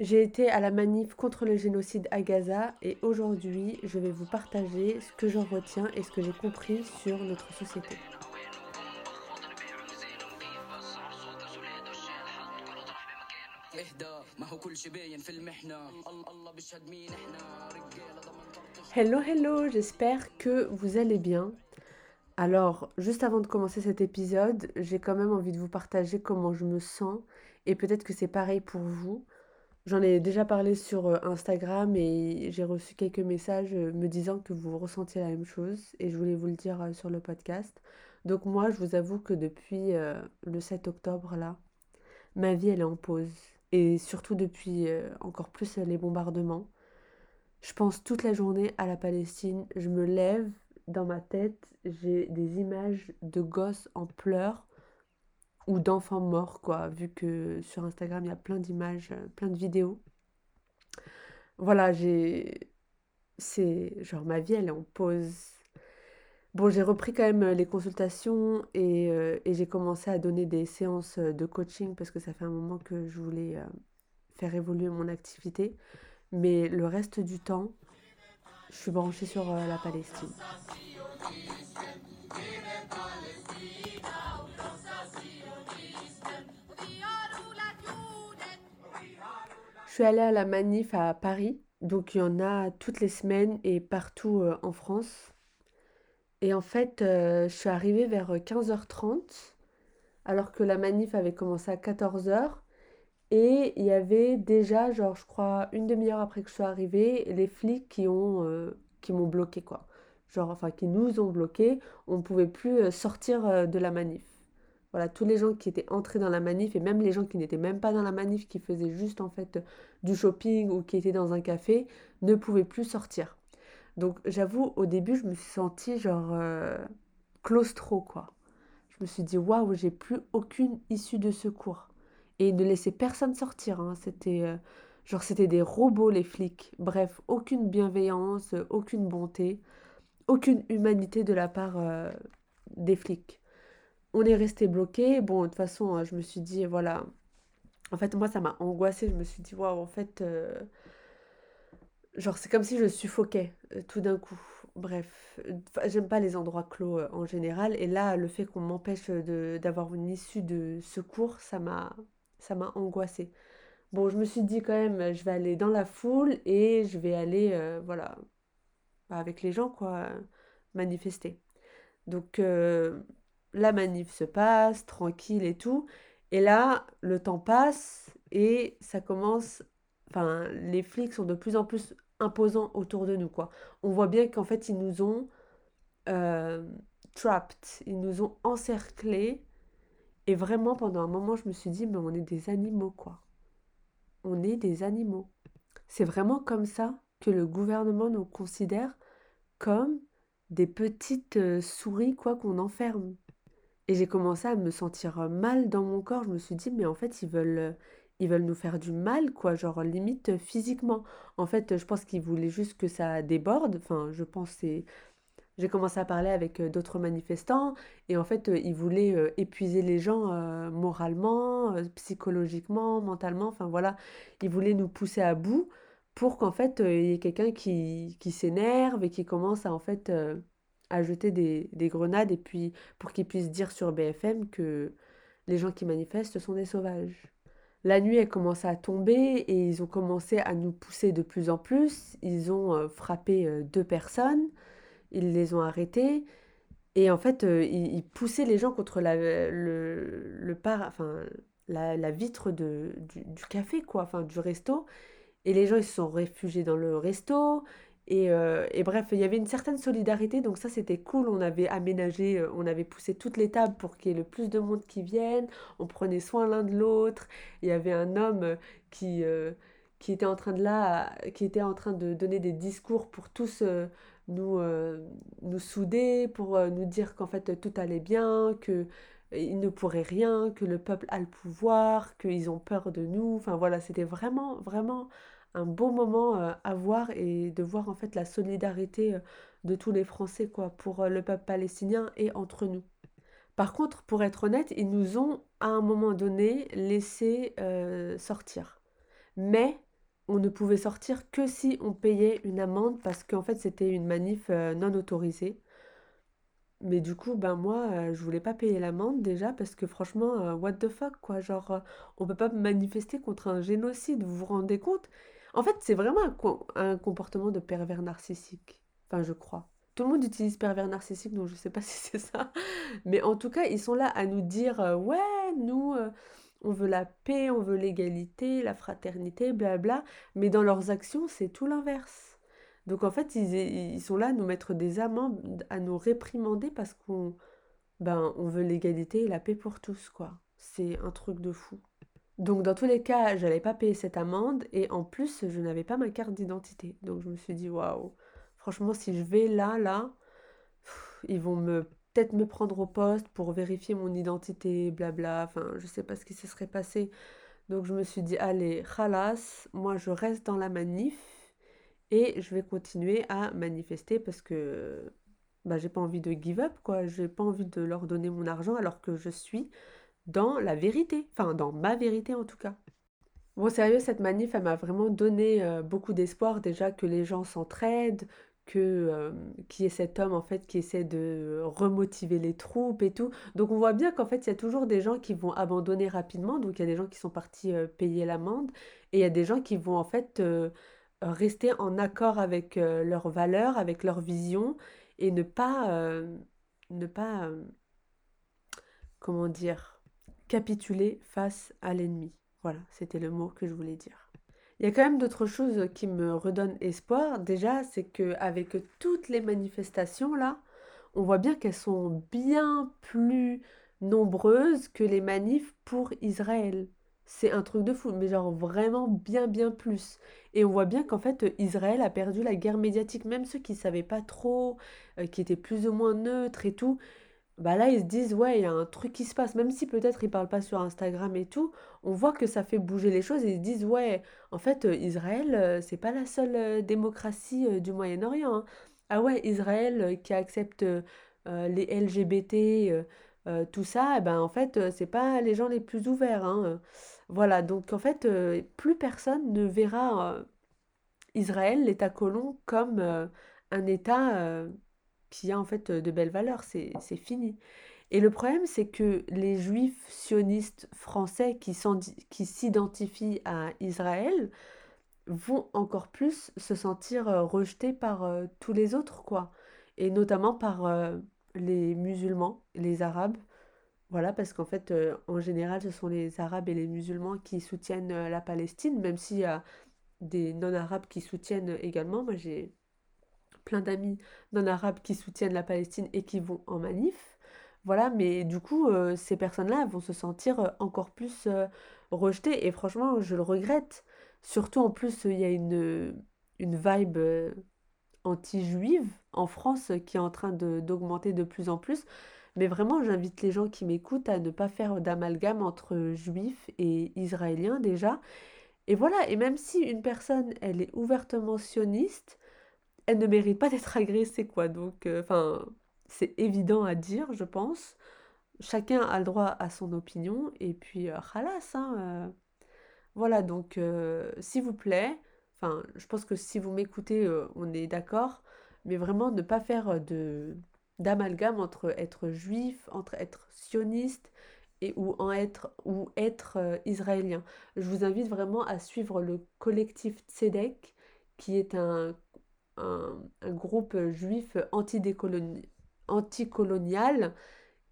J'ai été à la manif contre le génocide à Gaza et aujourd'hui je vais vous partager ce que j'en retiens et ce que j'ai compris sur notre société. Hello hello, j'espère que vous allez bien. Alors, juste avant de commencer cet épisode, j'ai quand même envie de vous partager comment je me sens et peut-être que c'est pareil pour vous. J'en ai déjà parlé sur euh, Instagram et j'ai reçu quelques messages euh, me disant que vous ressentiez la même chose et je voulais vous le dire euh, sur le podcast. Donc moi, je vous avoue que depuis le 7 octobre, là, ma vie, elle est en pause. Et surtout depuis encore plus les bombardements. Je pense toute la journée à la Palestine. Je me lève dans ma tête, j'ai des images de gosses en pleurs ou d'enfants morts, quoi, vu que sur Instagram, il y a plein d'images, euh, plein de vidéos. Voilà, j'ai... C'est... Genre, ma vie, elle est en pause. Bon, j'ai repris quand même euh, les consultations et, euh, et j'ai commencé à donner des séances de coaching parce que ça fait un moment que je voulais faire évoluer mon activité. Mais le reste du temps, je suis branchée sur la Palestine. Suis allée à la manif à Paris, donc il y en a toutes les semaines et partout euh, en France. Et en fait, euh, je suis arrivée vers 15h30, alors que la manif avait commencé à 14h. Et il y avait déjà, genre, je crois, une demi-heure après que je sois arrivée, les flics qui ont, euh, qui m'ont bloqué, quoi. Genre, enfin, qui nous ont bloqués. On ne pouvait plus sortir de la manif. Voilà, tous les gens qui étaient entrés dans la manif et même les gens qui n'étaient même pas dans la manif, qui faisaient juste en fait du shopping ou qui étaient dans un café, ne pouvaient plus sortir. Donc j'avoue, au début, je me suis sentie genre euh, claustro, quoi. Je me suis dit, waouh, j'ai plus aucune issue de secours. Et ils ne laissaient personne sortir. Hein. C'était euh, c'était des robots, les flics. Bref, aucune bienveillance, aucune bonté, aucune humanité de la part euh, des flics on est resté bloqué. Bon, de toute façon, hein, je me suis dit, voilà. En fait, moi, ça m'a angoissée. Je me suis dit, waouh, en fait, euh, genre, c'est comme si je suffoquais euh, tout d'un coup. Bref, j'aime pas les endroits clos euh, en général. Et là, le fait qu'on m'empêche d'avoir une issue de secours, ça m'a ça m'a angoissée. Bon, je me suis dit quand même, je vais aller dans la foule et je vais aller, voilà, avec les gens, quoi, manifester. Donc, la manif se passe, tranquille et tout. Et là, le temps passe et ça commence. Enfin, les flics sont de plus en plus imposants autour de nous, quoi. On voit bien qu'en fait, ils nous ont euh, trapped, ils nous ont encerclés. Et vraiment, pendant un moment, je me suis dit, mais on est des animaux, quoi. On est des animaux. C'est vraiment comme ça que le gouvernement nous considère comme des petites euh, souris, quoi, qu'on enferme. Et j'ai commencé à me sentir mal dans mon corps. Je me suis dit, mais en fait, ils veulent, ils veulent nous faire du mal, quoi, genre limite physiquement. En fait, je pense qu'ils voulaient juste que ça déborde. Enfin, je pense c'est... J'ai commencé à parler avec d'autres manifestants et en fait, ils voulaient épuiser les gens moralement, psychologiquement, mentalement. Enfin voilà, ils voulaient nous pousser à bout pour qu'en fait, il y ait quelqu'un qui, qui s'énerve et qui commence à en fait à jeter des, grenades et puis pour qu'ils puissent dire sur BFM que les gens qui manifestent sont des sauvages. La nuit a commencé à tomber et ils ont commencé à nous pousser de plus en plus. Ils ont euh, frappé euh, deux personnes, ils les ont arrêtés et en fait euh, ils, poussaient les gens contre la, le, la, vitre du, du, café, quoi, enfin du resto. Et les gens ils se sont réfugiés dans le resto, euh, et, bref, il y avait une certaine solidarité, donc ça c'était cool. On avait aménagé, euh, on avait poussé toutes les tables pour qu'il y ait le plus de monde qui vienne. On prenait soin l'un de l'autre. Il y avait un homme euh, qui, qui était en train de là, qui était en train de donner des discours pour tous nous, nous souder, pour nous dire qu'en fait tout allait bien, que ne pourraient rien, que le peuple a le pouvoir, qu'ils ont peur de nous. Enfin voilà, c'était vraiment, vraiment un beau moment euh, à voir et de voir en fait la solidarité euh, de tous les Français quoi pour euh, le peuple palestinien et entre nous. Par contre, pour être honnête, ils nous ont à un moment donné laissé sortir. Mais on ne pouvait sortir que si on payait une amende parce qu'en fait c'était une manif non autorisée. Mais du coup, ben moi, je voulais pas payer l'amende déjà parce que franchement, what the fuck quoi, genre on peut pas manifester contre un génocide, vous vous rendez compte? En fait, c'est vraiment un, comportement de pervers narcissique. Enfin, je crois. Tout le monde utilise pervers narcissique, donc je sais pas si c'est ça. Mais en tout cas, ils sont là à nous dire, ouais, nous, on veut la paix, on veut l'égalité, la fraternité, blabla, mais dans leurs actions, c'est tout l'inverse. Donc en fait, ils, sont là à nous mettre des amendes, à nous réprimander parce qu'on ben, on veut l'égalité et la paix pour tous, quoi. C'est un truc de fou. Donc dans tous les cas, je n'allais pas payer cette amende et en plus, je n'avais pas ma carte d'identité. Donc je me suis dit, waouh, franchement, si je vais là, là, ils vont peut-être me prendre au poste pour vérifier mon identité, blabla. Enfin, je sais pas ce qui se serait passé. Donc je me suis dit, allez, khalas, moi je reste dans la manif et je vais continuer à manifester parce que bah, j'ai pas envie de give up, quoi. J'ai pas envie de leur donner mon argent alors que je suis dans la vérité. Enfin, dans ma vérité en tout cas. Bon, sérieux, cette manif, elle m'a vraiment donné euh, beaucoup d'espoir déjà que les gens s'entraident, que euh, qui est cet homme en fait qui essaie de remotiver les troupes et tout. Donc on voit bien qu'en fait il y a toujours des gens qui vont abandonner rapidement. Donc il y a des gens qui sont partis euh, payer l'amende et il y a des gens qui vont en fait euh, rester en accord avec leurs valeurs, avec leur vision et ne pas ne pas comment dire capituler face à l'ennemi. Voilà, c'était le mot que je voulais dire. Il y a quand même d'autres choses qui me redonnent espoir. Déjà, c'est qu'avec toutes les manifestations là, on voit bien qu'elles sont bien plus nombreuses que les manifs pour Israël. C'est un truc de fou, mais genre vraiment bien bien plus. Et on voit bien qu'en fait Israël a perdu la guerre médiatique, même ceux qui ne savaient pas trop, euh, qui étaient plus ou moins neutres et tout, bah là ils se disent ouais il y a un truc qui se passe même si peut-être ils parlent pas sur Instagram et tout on voit que ça fait bouger les choses et ils se disent ouais en fait euh, Israël euh, c'est pas la seule euh, démocratie du Moyen-Orient hein. ah ouais Israël qui accepte les LGBT tout ça eh ben en fait c'est pas les gens les plus ouverts hein. voilà donc en fait plus personne ne verra Israël l'État colon comme un État qui a en fait de belles valeurs, c'est fini. Et le problème, c'est que les juifs sionistes français qui s'identifient à Israël vont encore plus se sentir rejetés par tous les autres, quoi. Et notamment par les musulmans, les arabes. Voilà, parce qu'en fait, en général, ce sont les arabes et les musulmans qui soutiennent la Palestine, même s'il y a des non-arabes qui soutiennent également. Moi, j'ai plein d'amis non-arabes qui soutiennent la Palestine et qui vont en manif. Voilà, mais du coup, euh, ces personnes-là vont se sentir euh, encore plus euh, rejetées. Et franchement, je le regrette. Surtout en plus, il y a une, une vibe anti-juive en France qui est en train d'augmenter de, plus en plus. Mais vraiment, j'invite les gens qui m'écoutent à ne pas faire d'amalgame entre juifs et israéliens déjà. Et voilà, et même si une personne, elle est ouvertement sioniste, ne mérite pas d'être agressée, quoi. Donc, euh, enfin, c'est évident à dire, je pense. Chacun a le droit à son opinion, et puis, euh, halas, hein, euh. voilà, donc, s'il vous plaît, enfin, je pense que si vous m'écoutez, on est d'accord, mais vraiment ne pas faire de d'amalgame entre être juif, entre être sioniste et ou en être ou être israélien. Je vous invite vraiment à suivre le collectif Tzedek, qui est un un, groupe juif anticolonial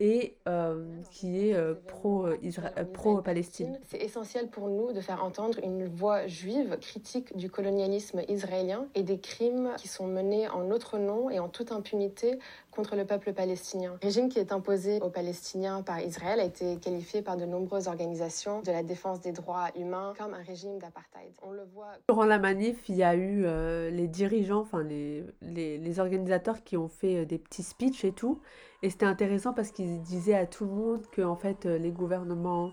et euh, qui est euh, pro-Palestine. Pro c'est essentiel pour nous de faire entendre une voix juive critique du colonialisme israélien et des crimes qui sont menés en notre nom et en toute impunité contre le peuple palestinien. Le régime qui est imposé aux Palestiniens par Israël a été qualifié par de nombreuses organisations de la défense des droits humains comme un régime d'apartheid. On le voit. Durant la manif, il y a eu euh, les dirigeants, enfin les, les, les, organisateurs qui ont fait des petits speeches et tout. Et c'était intéressant parce qu'ils disaient à tout le monde que en fait euh, les gouvernements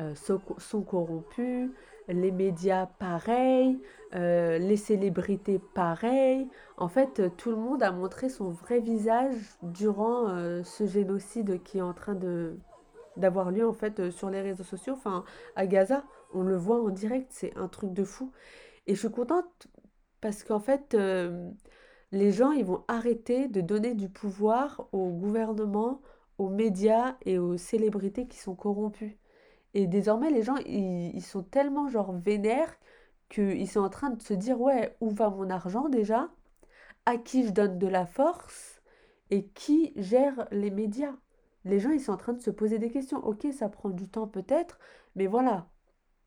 euh, sont, corrompus, les médias pareil, euh, les célébrités pareil. En fait, tout le monde a montré son vrai visage durant ce génocide qui est en train de d'avoir lieu en fait sur les réseaux sociaux, enfin à Gaza, on le voit en direct, c'est un truc de fou. Et je suis contente parce qu'en fait, les gens, ils vont arrêter de donner du pouvoir au gouvernement, aux médias et aux célébrités qui sont corrompus. Et désormais, les gens, ils, ils sont tellement genre vénères qu'ils sont en train de se dire, ouais, où va mon argent déjà? À qui je donne de la force? Et qui gère les médias? Les gens, ils sont en train de se poser des questions. Ok, ça prend du temps peut-être, mais voilà,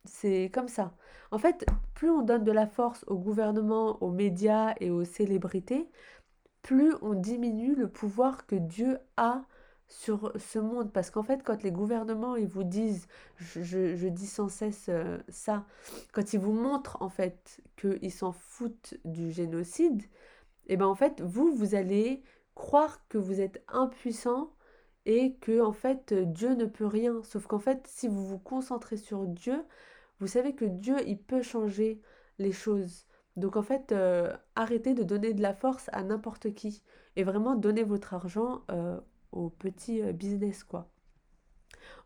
c'est comme ça. En fait, plus on donne de la force au gouvernement, aux médias et aux célébrités, plus on diminue le pouvoir que Dieu a sur ce monde. Parce qu'en fait, quand les gouvernements, ils vous disent, je, je dis sans cesse euh, ça, quand ils vous montrent en fait qu'ils s'en foutent du génocide, eh ben en fait, vous, vous allez croire que vous êtes impuissant et que en fait Dieu ne peut rien. Sauf qu'en fait, si vous vous concentrez sur Dieu, vous savez que Dieu, il peut changer les choses. Donc en fait, euh, arrêtez de donner de la force à n'importe qui et vraiment donnez votre argent euh, aux petits euh, business quoi.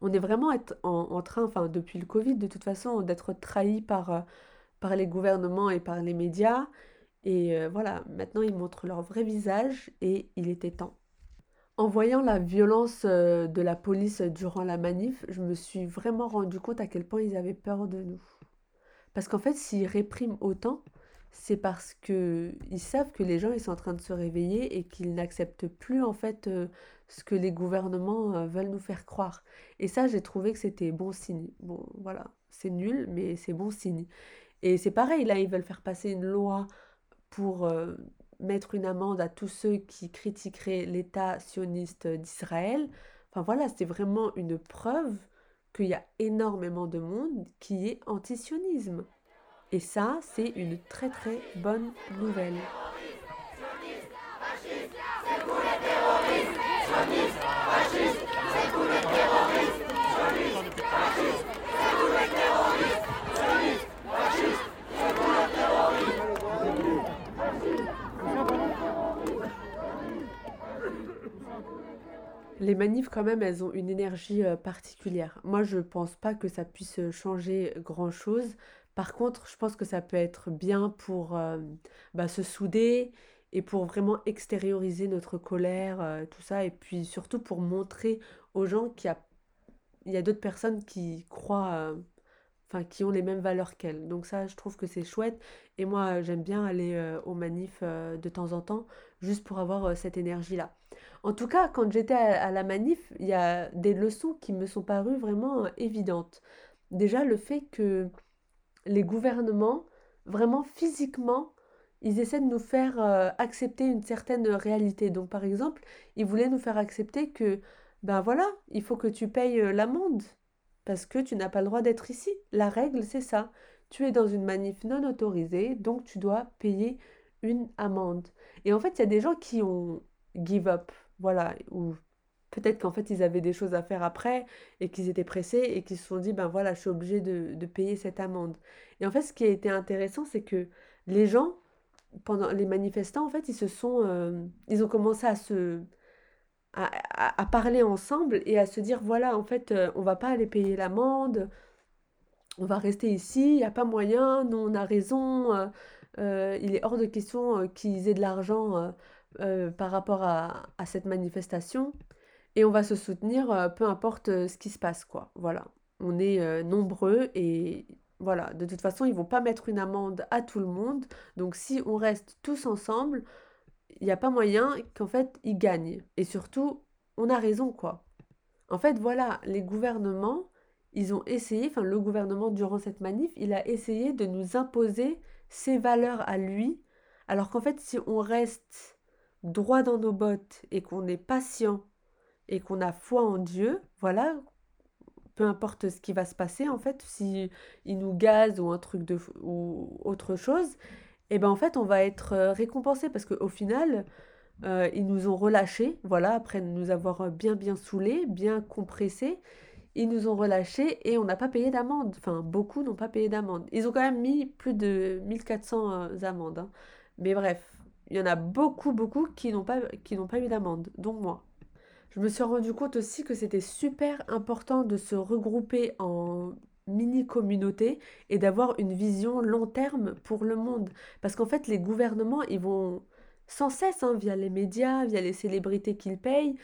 On est vraiment en, train, enfin depuis le Covid de toute façon, d'être trahi par, par les gouvernements et par les médias. Et voilà, maintenant ils montrent leur vrai visage et il était temps. En voyant la violence euh, de la police durant la manif, je me suis vraiment rendu compte à quel point ils avaient peur de nous. Parce qu'en fait, s'ils répriment autant, c'est parce que ils savent que les gens ils sont en train de se réveiller et qu'ils n'acceptent plus en fait euh, ce que les gouvernements euh, veulent nous faire croire. Et ça, j'ai trouvé que c'était bon signe. Bon, voilà, c'est nul, mais c'est bon signe. Et c'est pareil, là, ils veulent faire passer une loi pour mettre une amende à tous ceux qui critiqueraient l'État sioniste d'Israël. Enfin voilà, c'est vraiment une preuve qu'il y a énormément de monde qui est anti-sionisme. Et ça, c'est une très très bonne nouvelle. Les manifs, quand même, elles ont une énergie euh, particulière. Moi, je pense pas que ça puisse euh, changer grand-chose. Par contre, je pense que ça peut être bien pour euh, bah, se souder et pour vraiment extérioriser notre colère, tout ça. Et puis surtout pour montrer aux gens qu'il y a d'autres personnes qui croient, enfin, qui ont les mêmes valeurs qu'elles. Donc ça, je trouve que c'est chouette. Et moi, j'aime bien aller aux manifs de temps en temps, juste pour avoir cette énergie-là. En tout cas, quand j'étais à, la manif, il y a des leçons qui me sont parues vraiment euh, évidentes. Déjà, le fait que les gouvernements, vraiment physiquement, ils essaient de nous faire euh, accepter une certaine réalité. Donc, par exemple, ils voulaient nous faire accepter que, ben voilà, il faut que tu payes euh, l'amende parce que tu n'as pas le droit d'être ici. La règle, c'est ça. Tu es dans une manif non autorisée, donc tu dois payer une amende. Et en fait, il y a des gens qui ont give up. Voilà, ou peut-être qu'en fait ils avaient des choses à faire après et qu'ils étaient pressés et qu'ils se sont dit ben voilà, je suis obligé de, payer cette amende. Et en fait, ce qui a été intéressant, c'est que les gens, pendant les manifestants, en fait, ils se sont, euh, ils ont commencé à se, à, parler ensemble et à se dire voilà, en fait, euh, on va pas aller payer l'amende, on va rester ici, il n'y a pas moyen, nous on a raison, euh, il est hors de question qu'ils aient de l'argent euh, par rapport à, cette manifestation et on va se soutenir euh, peu importe euh, ce qui se passe quoi. Voilà, on est nombreux et voilà, de toute façon, ils vont pas mettre une amende à tout le monde. Donc si on reste tous ensemble, il n'y a pas moyen qu'en fait ils gagnent et surtout, on a raison quoi. En fait, voilà, les gouvernements, ils ont essayé, enfin le gouvernement durant cette manif, il a essayé de nous imposer ses valeurs à lui, alors qu'en fait, si on reste droit dans nos bottes et qu'on est patient et qu'on a foi en Dieu, voilà, peu importe ce qui va se passer en fait, si nous gaze ou un truc de ou autre chose, et eh ben en fait on va être euh, récompensé parce qu'au final euh, ils nous ont relâchés, voilà, après nous avoir bien bien saoulés, bien compressés, ils nous ont relâchés et on n'a pas payé d'amende. Enfin, beaucoup n'ont pas payé d'amende. Ils ont quand même mis plus de 1400 euh, amendes. Hein. Mais bref, il y en a beaucoup, beaucoup qui n'ont pas, pas eu d'amende, dont moi. Je me suis rendu compte aussi que c'était super important de se regrouper en mini-communauté et d'avoir une vision long terme pour le monde. Parce qu'en fait, les gouvernements, ils vont sans cesse, hein, via les médias, via les célébrités qu'ils payent,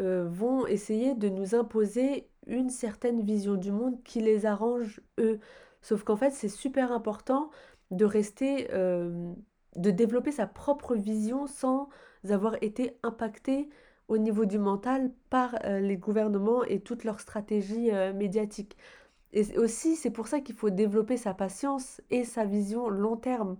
euh, vont essayer de nous imposer une certaine vision du monde qui les arrange eux. Sauf qu'en fait, c'est super important de rester, euh, de développer sa propre vision sans avoir été impacté au niveau du mental par euh, les gouvernements et toutes leurs stratégies médiatiques. Et aussi, c'est pour ça qu'il faut développer sa patience et sa vision long terme,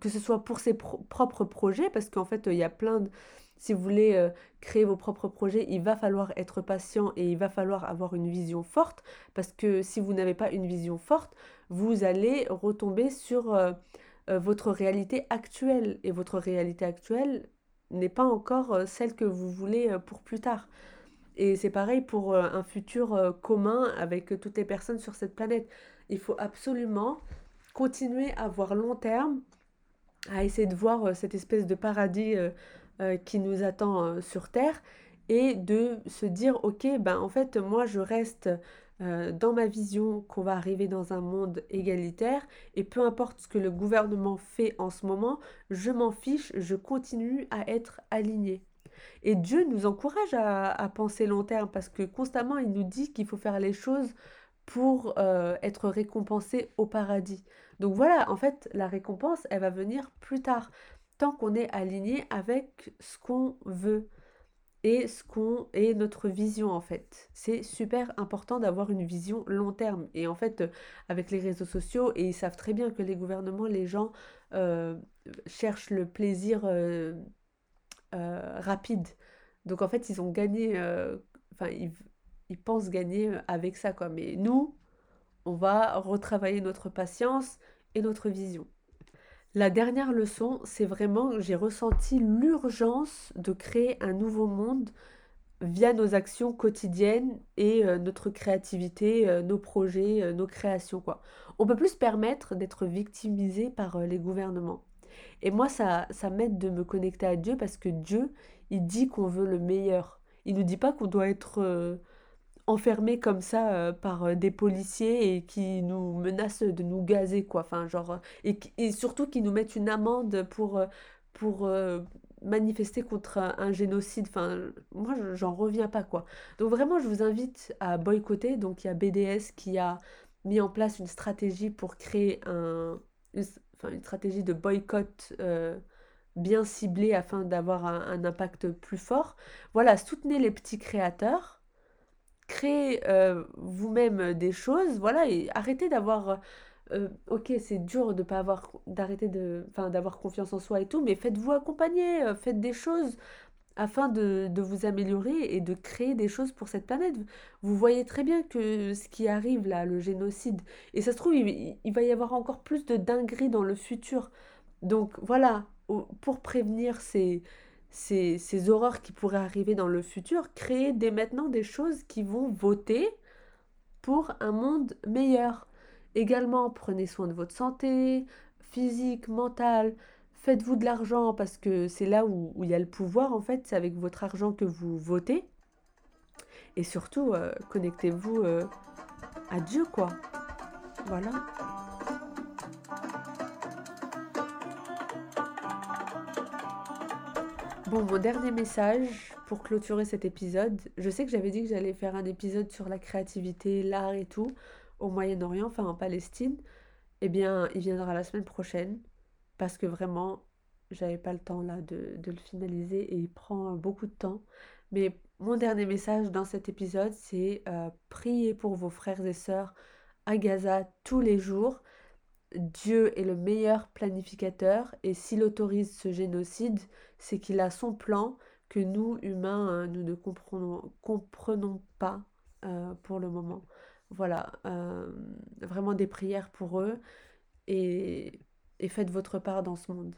que ce soit pour ses propres projets, parce qu'en fait, il y a plein de... Si vous voulez euh, créer vos propres projets, il va falloir être patient et il va falloir avoir une vision forte, parce que si vous n'avez pas une vision forte, vous allez retomber sur euh, euh, votre réalité actuelle. Et votre réalité actuelle n'est pas encore celle que vous voulez pour plus tard. Et c'est pareil pour euh, un futur euh, commun avec toutes les personnes sur cette planète. Il faut absolument continuer à voir long terme, à essayer de voir euh, cette espèce de paradis qui nous attend sur Terre et de se dire, ok, ben en fait, moi, je reste dans ma vision qu'on va arriver dans un monde égalitaire et peu importe ce que le gouvernement fait en ce moment, je m'en fiche, je continue à être aligné. Et Dieu nous encourage à, penser long terme parce que constamment, il nous dit qu'il faut faire les choses pour euh, être récompensé au paradis. Donc voilà, en fait, la récompense, elle va venir plus tard, tant qu'on est aligné avec ce qu'on veut et ce qu'on notre vision en fait. C'est super important d'avoir une vision long terme. Et en fait, avec les réseaux sociaux, et ils savent très bien que les gouvernements, les gens euh, cherchent le plaisir euh, euh, rapide. Donc en fait, ils ont gagné, euh, enfin, ils, pensent gagner euh, avec ça, quoi. Mais nous, on va retravailler notre patience et notre vision. La dernière leçon, c'est vraiment, j'ai ressenti l'urgence de créer un nouveau monde via nos actions quotidiennes et notre créativité, nos projets, nos créations, quoi. On peut plus se permettre d'être victimisé par les gouvernements. Et moi, ça, ça m'aide de me connecter à Dieu parce que Dieu, il dit qu'on veut le meilleur. Il ne dit pas qu'on doit être euh, enfermé comme ça euh, par euh, des policiers et qui nous menacent de nous gazer, quoi. Enfin, genre, et, surtout qui nous mettent une amende pour, pour manifester contre un, génocide. Enfin, moi, j'en reviens pas, quoi. Donc vraiment, je vous invite à boycotter. Donc, il y a BDS qui a mis en place une stratégie pour créer un, une stratégie de boycott euh, bien ciblée afin d'avoir un, impact plus fort. Voilà, soutenez les petits créateurs, créez euh, vous-même des choses, voilà, et arrêtez d'avoir... Euh, ok, c'est dur de pas avoir d'arrêter de, d'avoir confiance en soi et tout, mais faites-vous accompagner, faites des choses afin de, vous améliorer et de créer des choses pour cette planète. Vous voyez très bien que ce qui arrive là, le génocide, et ça se trouve, il, va y avoir encore plus de dingueries dans le futur. Donc voilà, pour prévenir ces, ces, ces horreurs qui pourraient arriver dans le futur, créez dès maintenant des choses qui vont voter pour un monde meilleur. Également, prenez soin de votre santé physique, mentale, faites-vous de l'argent parce que c'est là où, il y a le pouvoir en fait, c'est avec votre argent que vous votez. Et surtout, euh, connectez-vous euh, à Dieu quoi. Voilà. Bon, mon dernier message pour clôturer cet épisode. Je sais que j'avais dit que j'allais faire un épisode sur la créativité, l'art et tout au Moyen-Orient, enfin en Palestine. Eh bien, il viendra la semaine prochaine parce que vraiment, j'avais pas le temps là de, le finaliser et il prend beaucoup de temps. Mais mon dernier message dans cet épisode, c'est euh, priez pour vos frères et sœurs à Gaza tous les jours. Dieu est le meilleur planificateur et s'il autorise ce génocide, c'est qu'il a son plan que nous, humains, hein, nous ne comprenons, comprenons pas euh, pour le moment. Voilà, euh, vraiment des prières pour eux et et faites votre part dans ce monde.